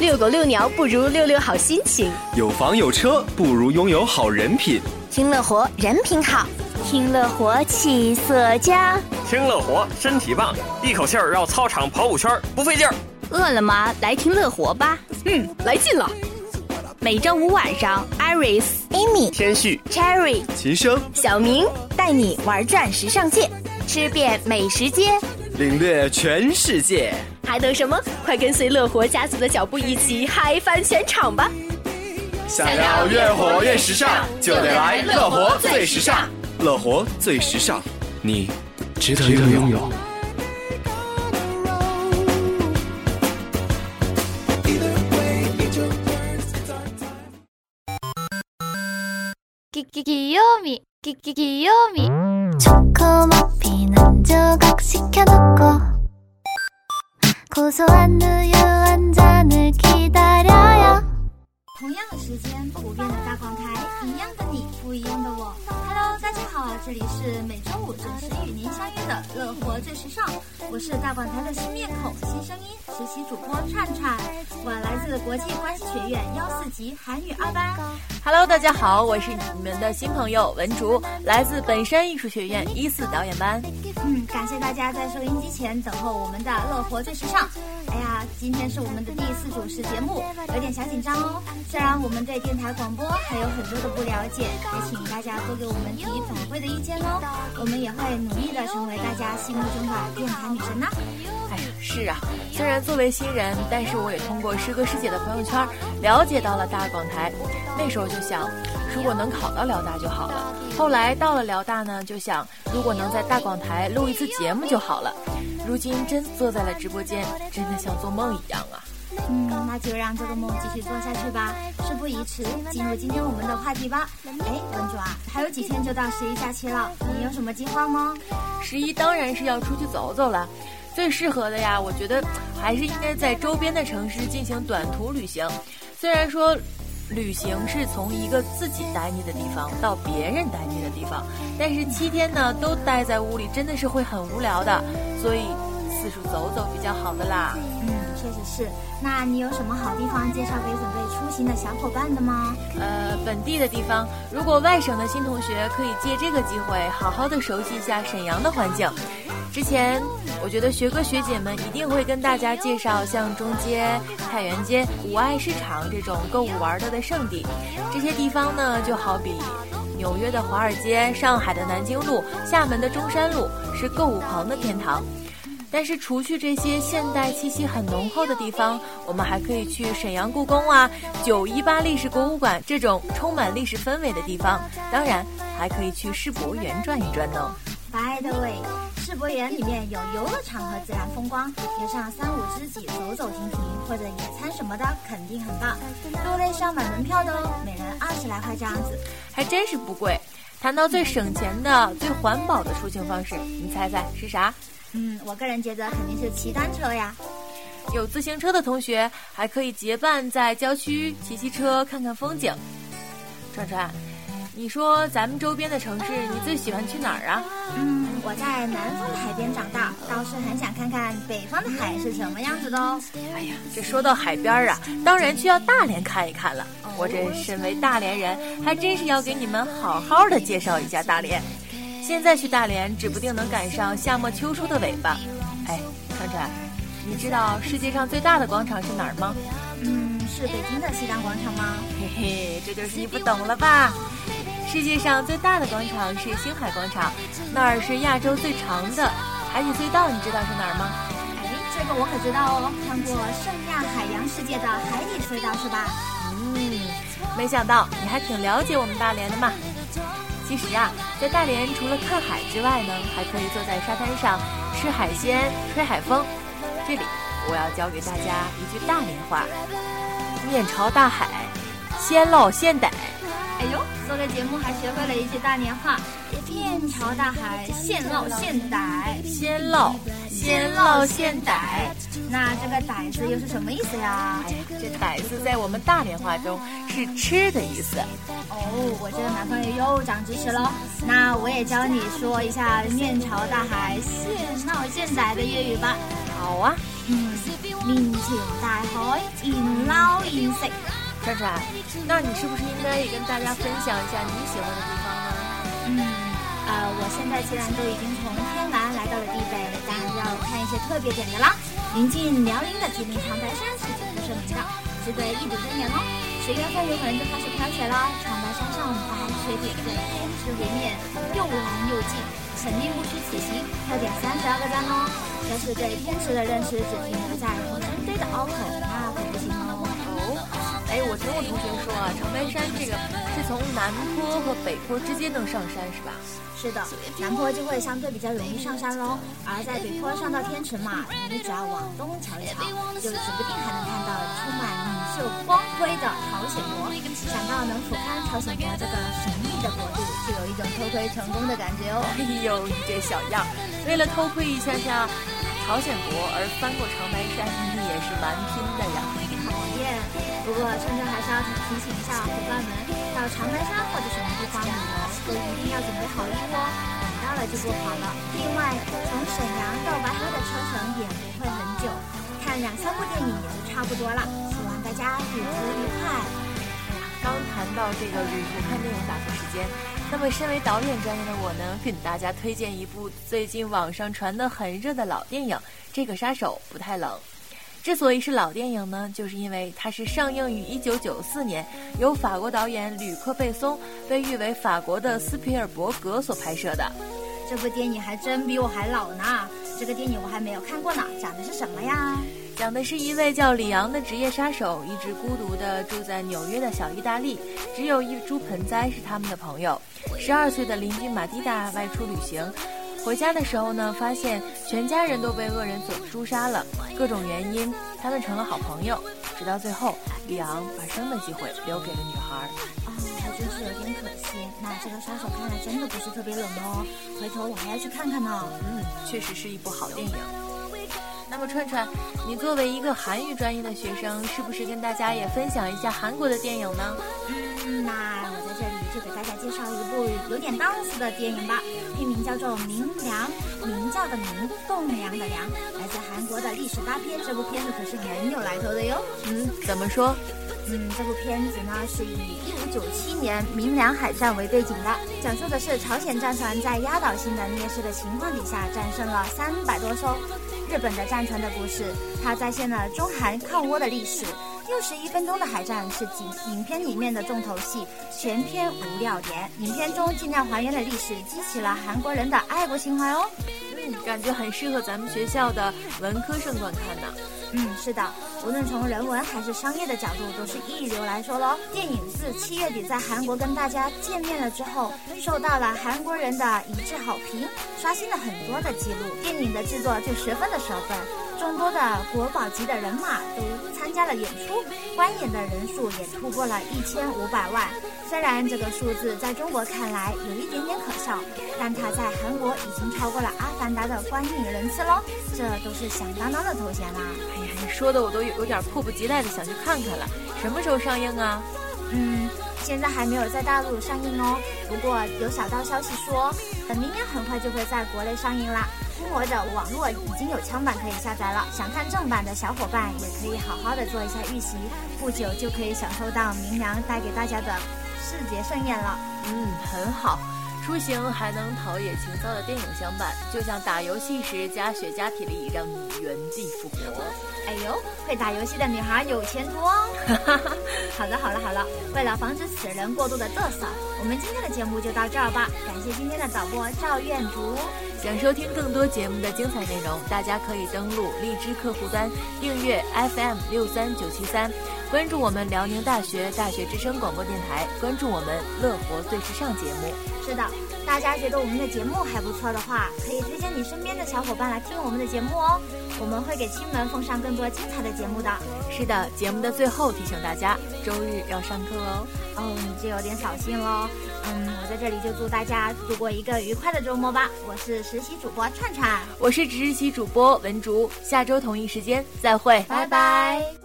遛狗遛鸟不如遛遛好心情，有房有车不如拥有好人品。听乐活人品好，听乐活气色佳，听乐活身体棒，一口气儿绕操场跑五圈不费劲儿。饿了吗？来听乐活吧。嗯，来劲了。每周五晚上，Iris、Amy、天旭、Cherry、秦升、小明带你玩转时尚界，吃遍美食街，领略全世界。还等什么？快跟随乐活家族的脚步，一起嗨翻全场吧！想要越活越时尚，就得来乐活最时尚。乐活最时尚，你值得拥有。귀귀귀요미귀귀귀요미초코머피는조각시켜놓고 So 的忧时间，不变的大广台，一样的你，不一样的我。Hello，大家好，这里是每周五准时与您相约的《乐活最时尚》，我是大广台的新面孔、新声音，实习主播串串，我来自国际关系学院幺四级韩语二班。Hello，大家好，我是你们的新朋友文竹，来自本山艺术学院一四导演班。嗯，感谢大家在收音机前等候我们的《乐活最时尚》。哎呀，今天是我们的第四主持节目，有点小紧张哦。虽然我们对电台广播还有很多的不了解，也请大家多给我们提反馈的意见哦。我们也会努力的成为大家心目中的电台女神呢。哎呀，是啊，虽然作为新人，但是我也通过师哥师姐的朋友圈了解到了大广台。那时候就想，如果能考到辽大就好了。后来到了辽大呢，就想如果能在大广台录一次节目就好了。如今真坐在了直播间，真的像做梦一样啊。嗯，那就让这个梦继续做下去吧。事不宜迟，进入今天我们的话题吧。哎，文主啊，还有几天就到十一假期了，你有什么计划吗？十一当然是要出去走走了，最适合的呀，我觉得还是应该在周边的城市进行短途旅行。虽然说，旅行是从一个自己待腻的地方到别人待腻的地方，但是七天呢都待在屋里真的是会很无聊的，所以四处走走比较好的啦。嗯，确实是。那你有什么好地方介绍给准备出行的小伙伴的吗？呃，本地的地方，如果外省的新同学可以借这个机会好好的熟悉一下沈阳的环境。之前我觉得学哥学姐们一定会跟大家介绍像中街、太原街、五爱市场这种购物玩乐的圣地。这些地方呢，就好比纽约的华尔街、上海的南京路、厦门的中山路，是购物狂的天堂。但是除去这些现代气息很浓厚的地方，我们还可以去沈阳故宫啊、九一八历史博物馆这种充满历史氛围的地方。当然，还可以去世博园转一转呢。By the way，世博园里面有游乐场和自然风光，约上三五知己走走停停或者野餐什么的，肯定很棒。入内是要买门票的哦，每人二十来块这样子，还真是不贵。谈到最省钱的、最环保的出行方式，你猜猜是啥？嗯，我个人觉得肯定是骑单车呀。有自行车的同学还可以结伴在郊区骑骑车，看看风景。川川，你说咱们周边的城市，你最喜欢去哪儿啊？嗯，我在南方的海边长大，倒是很想看看北方的海是什么样子的哦。哎呀，这说到海边啊，当然去要大连看一看了。我这身为大连人，还真是要给你们好好的介绍一下大连。现在去大连，指不定能赶上夏末秋初的尾巴。哎，川川，你知道世界上最大的广场是哪儿吗？嗯，是北京的西单广场吗？嘿嘿，这就是你不懂了吧？世界上最大的广场是星海广场，那儿是亚洲最长的海底隧道，你知道是哪儿吗？哎，这个我可知道哦，看过圣亚海洋世界的海底隧道是吧？嗯，没想到你还挺了解我们大连的嘛。其实啊，在大连除了看海之外呢，还可以坐在沙滩上吃海鲜、吹海风。这里我要教给大家一句大连话：面朝大海，先捞现逮。哎呦，做个节目还学会了一句大连话：面朝大海，现捞现逮。先捞，先捞现逮。那这个“逮”字又是什么意思呀？哎呀，这“逮”字在我们大连话中是吃的意思。哦，我这个男朋友又长知识了。那我也教你说一下“面朝大海，现闹现宰”的粤语吧。好啊，嗯，面朝大海，沿 lau 現食。川川，那你是不是应该也跟大家分享一下你喜欢的地方呢？嗯，呃，我现在既然都已经从天南来到了地北，当然要看一些特别点的啦。临近辽宁的吉林长白山是久负盛名的，值得一睹真言哦。十月份有可能就开始飘雪了，长白山上白雪点缀，天池湖面又蓝又静，肯定不虚此行，要点三十二个赞哦。要是对天池的认识只停留在火山堆的凹口，那可不行哦。哎，我听我同学说啊，长白山这个是从南坡和北坡之间能上山，是吧？是的，南坡就会相对比较容易上山喽，而在北坡上到天池嘛，你只要往东瞧一瞧，就指不定还能看到充满领袖光辉的朝鲜国。想到能俯瞰朝鲜国这个神秘的国度，就有一种偷窥成功的感觉哦。哎呦，你这小样，为了偷窥一下下朝鲜国而翻过长白山，你也是蛮拼的呀。讨厌，不过趁着还是要提醒一下伙伴们，到长白山或者什么地方旅游，都一定要准备好衣物哦，等到了就不好了。另外，从沈阳到白河的车程也不会很久，看两三部电影也就差不多了。大家旅途愉快。哎呀刚谈到这个旅途看电影打发时间，那么身为导演专业的我呢，给大家推荐一部最近网上传的很热的老电影《这个杀手不太冷》。之所以是老电影呢，就是因为它是上映于1994年，由法国导演吕克·贝松，被誉为法国的斯皮尔伯格所拍摄的。这部电影还真比我还老呢。这个电影我还没有看过呢，讲的是什么呀？讲的是一位叫里昂的职业杀手，一直孤独地住在纽约的小意大利，只有一株盆栽是他们的朋友。十二岁的邻居马蒂达外出旅行。回家的时候呢，发现全家人都被恶人所诛杀了，各种原因，他们成了好朋友，直到最后，里昂把生的机会留给了女孩。哦，还真是有点可惜。那这个杀手看来真的不是特别冷哦，回头我还要去看看呢。嗯，确实是一部好电影。那么串串，你作为一个韩语专业的学生，是不是跟大家也分享一下韩国的电影呢？嗯，那我在这里就给大家介绍一部有点档次的电影吧。片名叫做《明良》，明教的明，栋梁的梁，来自韩国的历史大片。这部片子可是很有来头的哟。嗯，怎么说？嗯，这部片子呢是以一五九七年明良海战为背景的，讲述的是朝鲜战船在压倒性的劣势的情况底下战胜了三百多艘日本的战船的故事。它再现了中韩抗倭的历史。六十一分钟的海战是影影片里面的重头戏，全片无尿点。影片中尽量还原了历史，激起了韩国人的爱国情怀哦。嗯，感觉很适合咱们学校的文科生观看呢。嗯，是的，无论从人文还是商业的角度，都是一流来说喽。电影自七月底在韩国跟大家见面了之后，受到了韩国人的一致好评，刷新了很多的记录。电影的制作就十分的熟本，众多的国宝级的人马都参加了演出，观演的人数也突破了一千五百万。虽然这个数字在中国看来有一点点可笑，但它在韩国已经超过了《阿凡达》的观影人次喽，这都是响当当的头衔啦。哎呀，你说的我都有有点迫不及待的想去看看了。什么时候上映啊？嗯，现在还没有在大陆上映哦。不过有小道消息说，等明年很快就会在国内上映啦。听我的，网络已经有枪版可以下载了，想看正版的小伙伴也可以好好的做一下预习，不久就可以享受到明良带给大家的。视觉盛宴了，嗯，很好。出行还能陶冶情操的电影相伴，就像打游戏时加血加体力，让你原地复活。哎呦，会打游戏的女孩有前途哦！好了好了好了，为了防止此人过度的嘚瑟，我们今天的节目就到这儿吧。感谢今天的导播赵愿竹。想收听更多节目的精彩内容，大家可以登录荔枝客户端订阅 FM 六三九七三。关注我们辽宁大学大学之声广播电台，关注我们乐活最时尚节目。是的，大家觉得我们的节目还不错的话，可以推荐你身边的小伙伴来听我们的节目哦。我们会给亲们奉上更多精彩的节目的。是的，节目的最后提醒大家，周日要上课哦。哦，你这有点扫兴喽。嗯，我在这里就祝大家度过一个愉快的周末吧。我是实习主播串串，我是实习主播文竹，下周同一时间再会，拜拜。